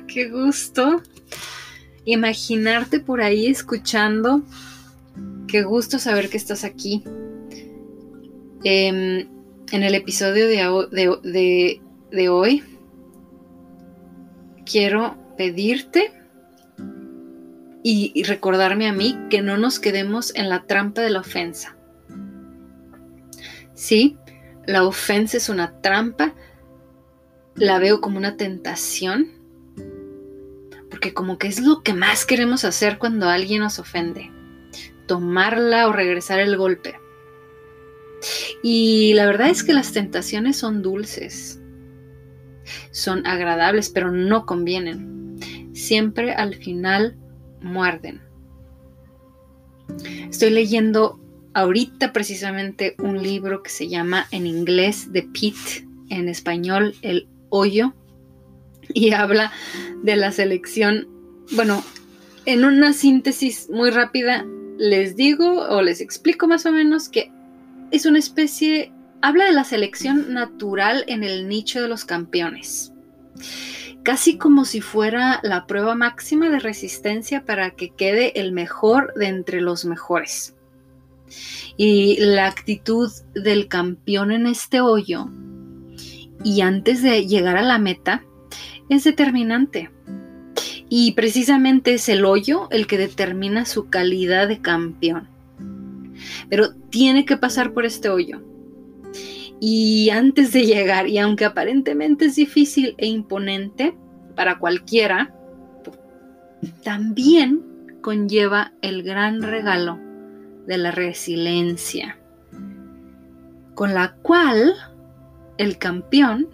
Qué gusto. Imaginarte por ahí escuchando. Qué gusto saber que estás aquí. Em, en el episodio de, de hoy, quiero pedirte y recordarme a mí que no nos quedemos en la trampa de la ofensa. Sí, la ofensa es una trampa, la veo como una tentación, porque como que es lo que más queremos hacer cuando alguien nos ofende, tomarla o regresar el golpe. Y la verdad es que las tentaciones son dulces, son agradables, pero no convienen. Siempre al final muerden. Estoy leyendo ahorita precisamente un libro que se llama en inglés The Pit, en español El Hoyo, y habla de la selección, bueno, en una síntesis muy rápida les digo o les explico más o menos que es una especie, habla de la selección natural en el nicho de los campeones casi como si fuera la prueba máxima de resistencia para que quede el mejor de entre los mejores. Y la actitud del campeón en este hoyo y antes de llegar a la meta es determinante. Y precisamente es el hoyo el que determina su calidad de campeón. Pero tiene que pasar por este hoyo. Y antes de llegar, y aunque aparentemente es difícil e imponente para cualquiera, también conlleva el gran regalo de la resiliencia, con la cual el campeón,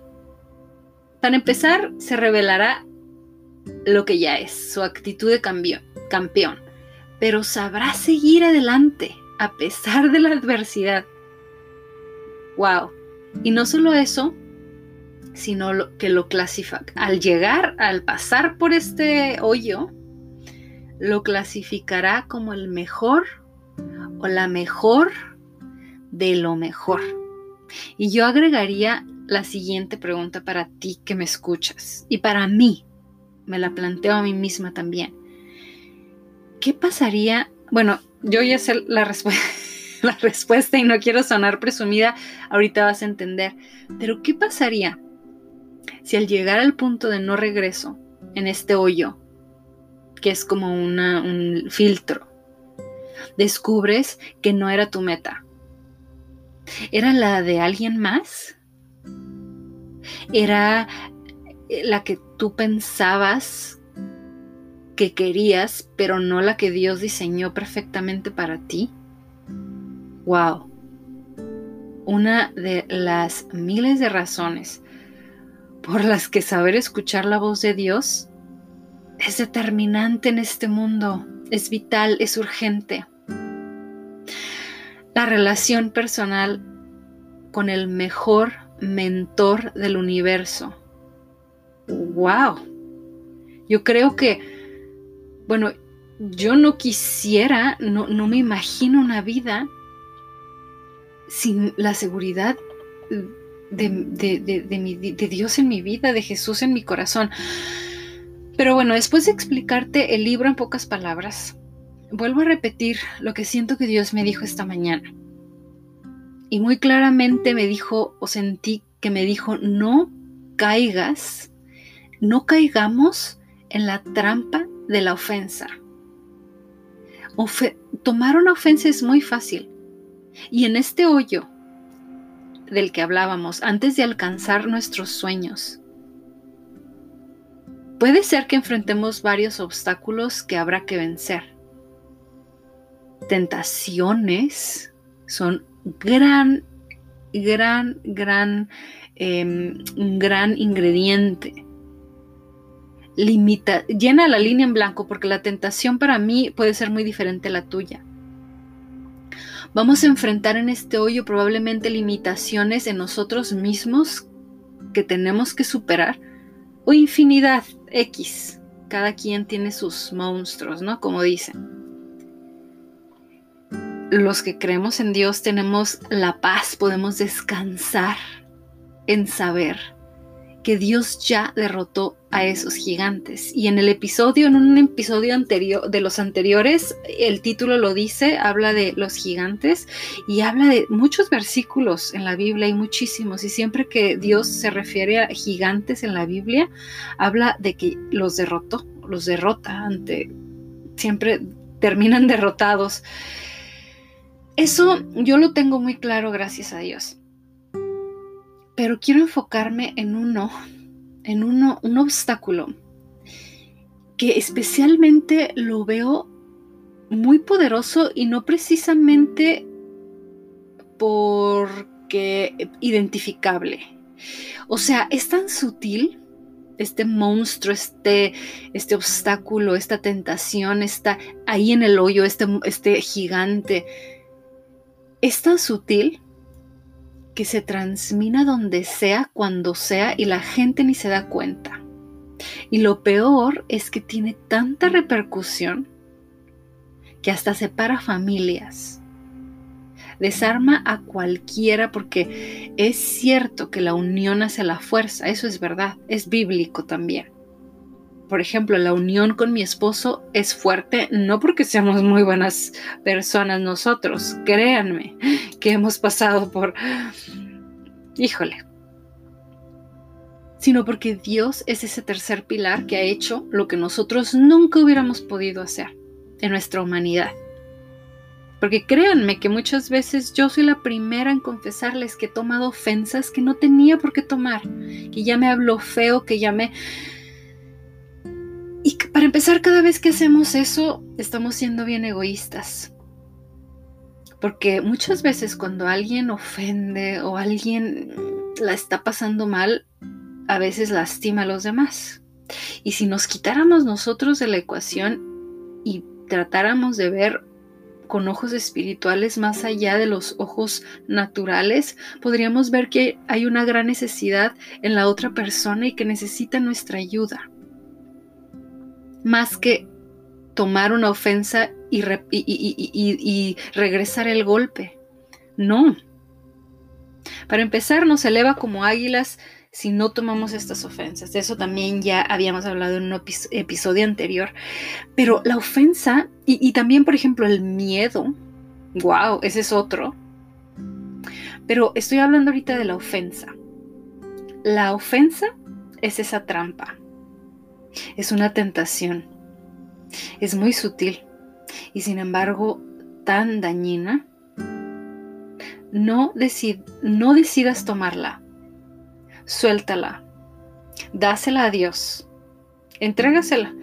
para empezar, se revelará lo que ya es, su actitud de campeón, pero sabrá seguir adelante a pesar de la adversidad. ¡Wow! Y no solo eso, sino que lo clasifica. Al llegar, al pasar por este hoyo, lo clasificará como el mejor o la mejor de lo mejor. Y yo agregaría la siguiente pregunta para ti que me escuchas y para mí. Me la planteo a mí misma también. ¿Qué pasaría? Bueno, yo ya sé la respuesta y no quiero sonar presumida, ahorita vas a entender. Pero ¿qué pasaría si al llegar al punto de no regreso en este hoyo, que es como un filtro, descubres que no era tu meta? ¿Era la de alguien más? ¿Era la que tú pensabas que querías, pero no la que Dios diseñó perfectamente para ti? Wow. Una de las miles de razones por las que saber escuchar la voz de Dios es determinante en este mundo, es vital, es urgente. La relación personal con el mejor mentor del universo. ¡Wow! Yo creo que, bueno, yo no quisiera, no, no me imagino una vida sin la seguridad de, Dios en mi vida, de Jesús en mi corazón. Pero bueno, después de explicarte el libro en pocas palabras, vuelvo a repetir lo que siento que Dios me dijo esta mañana. Y muy claramente me dijo, o sentí que me dijo, no caigas, no caigamos en la trampa de la ofensa. tomar una ofensa es muy fácil. Y en este hoyo del que hablábamos, antes de alcanzar nuestros sueños, puede ser que enfrentemos varios obstáculos que habrá que vencer. Tentaciones son gran, gran, gran, em, gran ingrediente. Limita, llena la línea en blanco porque la tentación para mí puede ser muy diferente a la tuya. Vamos a enfrentar en este hoyo probablemente limitaciones en nosotros mismos que tenemos que superar o infinidad X. Cada quien tiene sus monstruos, ¿no? Como dicen. Los que creemos en Dios tenemos la paz, podemos descansar en saber que Dios ya derrotó a esos gigantes. Y en el episodio, en un episodio anterior de los anteriores, el título lo dice, habla de los gigantes y habla de muchos versículos en la Biblia, hay muchísimos. Y siempre que Dios se refiere a gigantes en la Biblia, habla de que los derrotó, los derrota ante, siempre terminan derrotados. Eso yo lo tengo muy claro, gracias a Dios. Pero quiero enfocarme en uno en uno, un obstáculo que especialmente lo veo muy poderoso y no precisamente porque identificable. O sea, es tan sutil este monstruo, este, este obstáculo, esta tentación, está ahí en el hoyo, este, este gigante. Es tan sutil que se transmina donde sea, cuando sea, y la gente ni se da cuenta. Y lo peor es que tiene tanta repercusión que hasta separa familias. Desarma a cualquiera porque es cierto que la unión hace la fuerza, eso es verdad, es bíblico también. Por ejemplo, la unión con mi esposo es fuerte, no porque seamos muy buenas personas nosotros, créanme, que hemos pasado por, híjole, sino porque Dios es ese tercer pilar que ha hecho lo que nosotros nunca hubiéramos podido hacer en nuestra humanidad. Porque créanme que muchas veces yo soy la primera en confesarles que he tomado ofensas que no tenía por qué tomar, que ya me habló feo, que ya me para empezar, cada vez que hacemos eso, estamos siendo bien egoístas. Porque muchas veces cuando alguien ofende o alguien la está pasando mal, a veces lastima a los demás. Y si nos quitáramos nosotros de la ecuación y tratáramos de ver con ojos espirituales más allá de los ojos naturales, podríamos ver que hay una gran necesidad en la otra persona y que necesita nuestra ayuda más que tomar una ofensa y, regresar el golpe. No. Para empezar, nos eleva como águilas si no tomamos estas ofensas. De eso también ya habíamos hablado en un episodio anterior. Pero la ofensa y, también, por ejemplo, el miedo, wow, ese es otro. Pero estoy hablando ahorita de la ofensa. La ofensa es esa trampa. Es una tentación. Es muy sutil y sin embargo tan dañina. No, no decidas tomarla. Suéltala. Dásela a Dios. Entrégasela.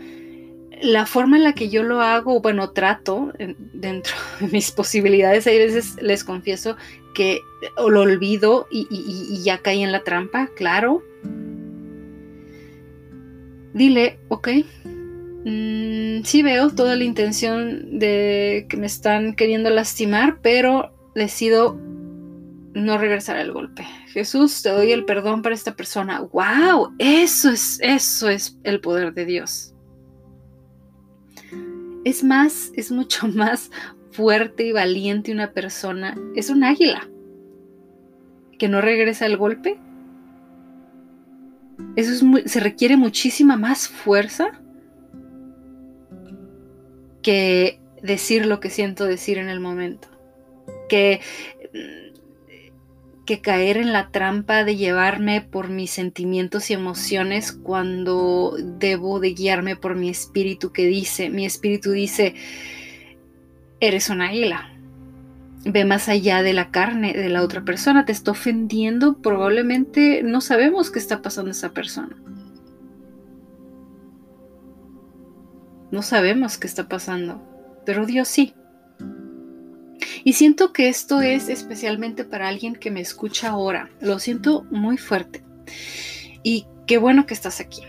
La forma en la que yo lo hago, bueno, trato dentro de mis posibilidades, hay veces les confieso que lo olvido y ya caí en la trampa, claro, dile, ok, mm, sí veo toda la intención de que me están queriendo lastimar, pero decido no regresar al golpe. Jesús, te doy el perdón para esta persona. ¡Wow! Eso es, eso es el poder de Dios. Es más, es mucho más fuerte y valiente una persona. Es un águila que no regresa al golpe eso se requiere muchísima más fuerza que decir lo que siento decir en el momento. Que, que caer en la trampa de llevarme por mis sentimientos y emociones cuando debo de guiarme por mi espíritu que dice, mi espíritu dice, eres una águila, ve más allá de la carne de la otra persona, te está ofendiendo, probablemente no sabemos qué está pasando esa persona. No sabemos qué está pasando, pero Dios sí. Y siento que esto es especialmente para alguien que me escucha ahora. Lo siento muy fuerte. Y qué bueno que estás aquí.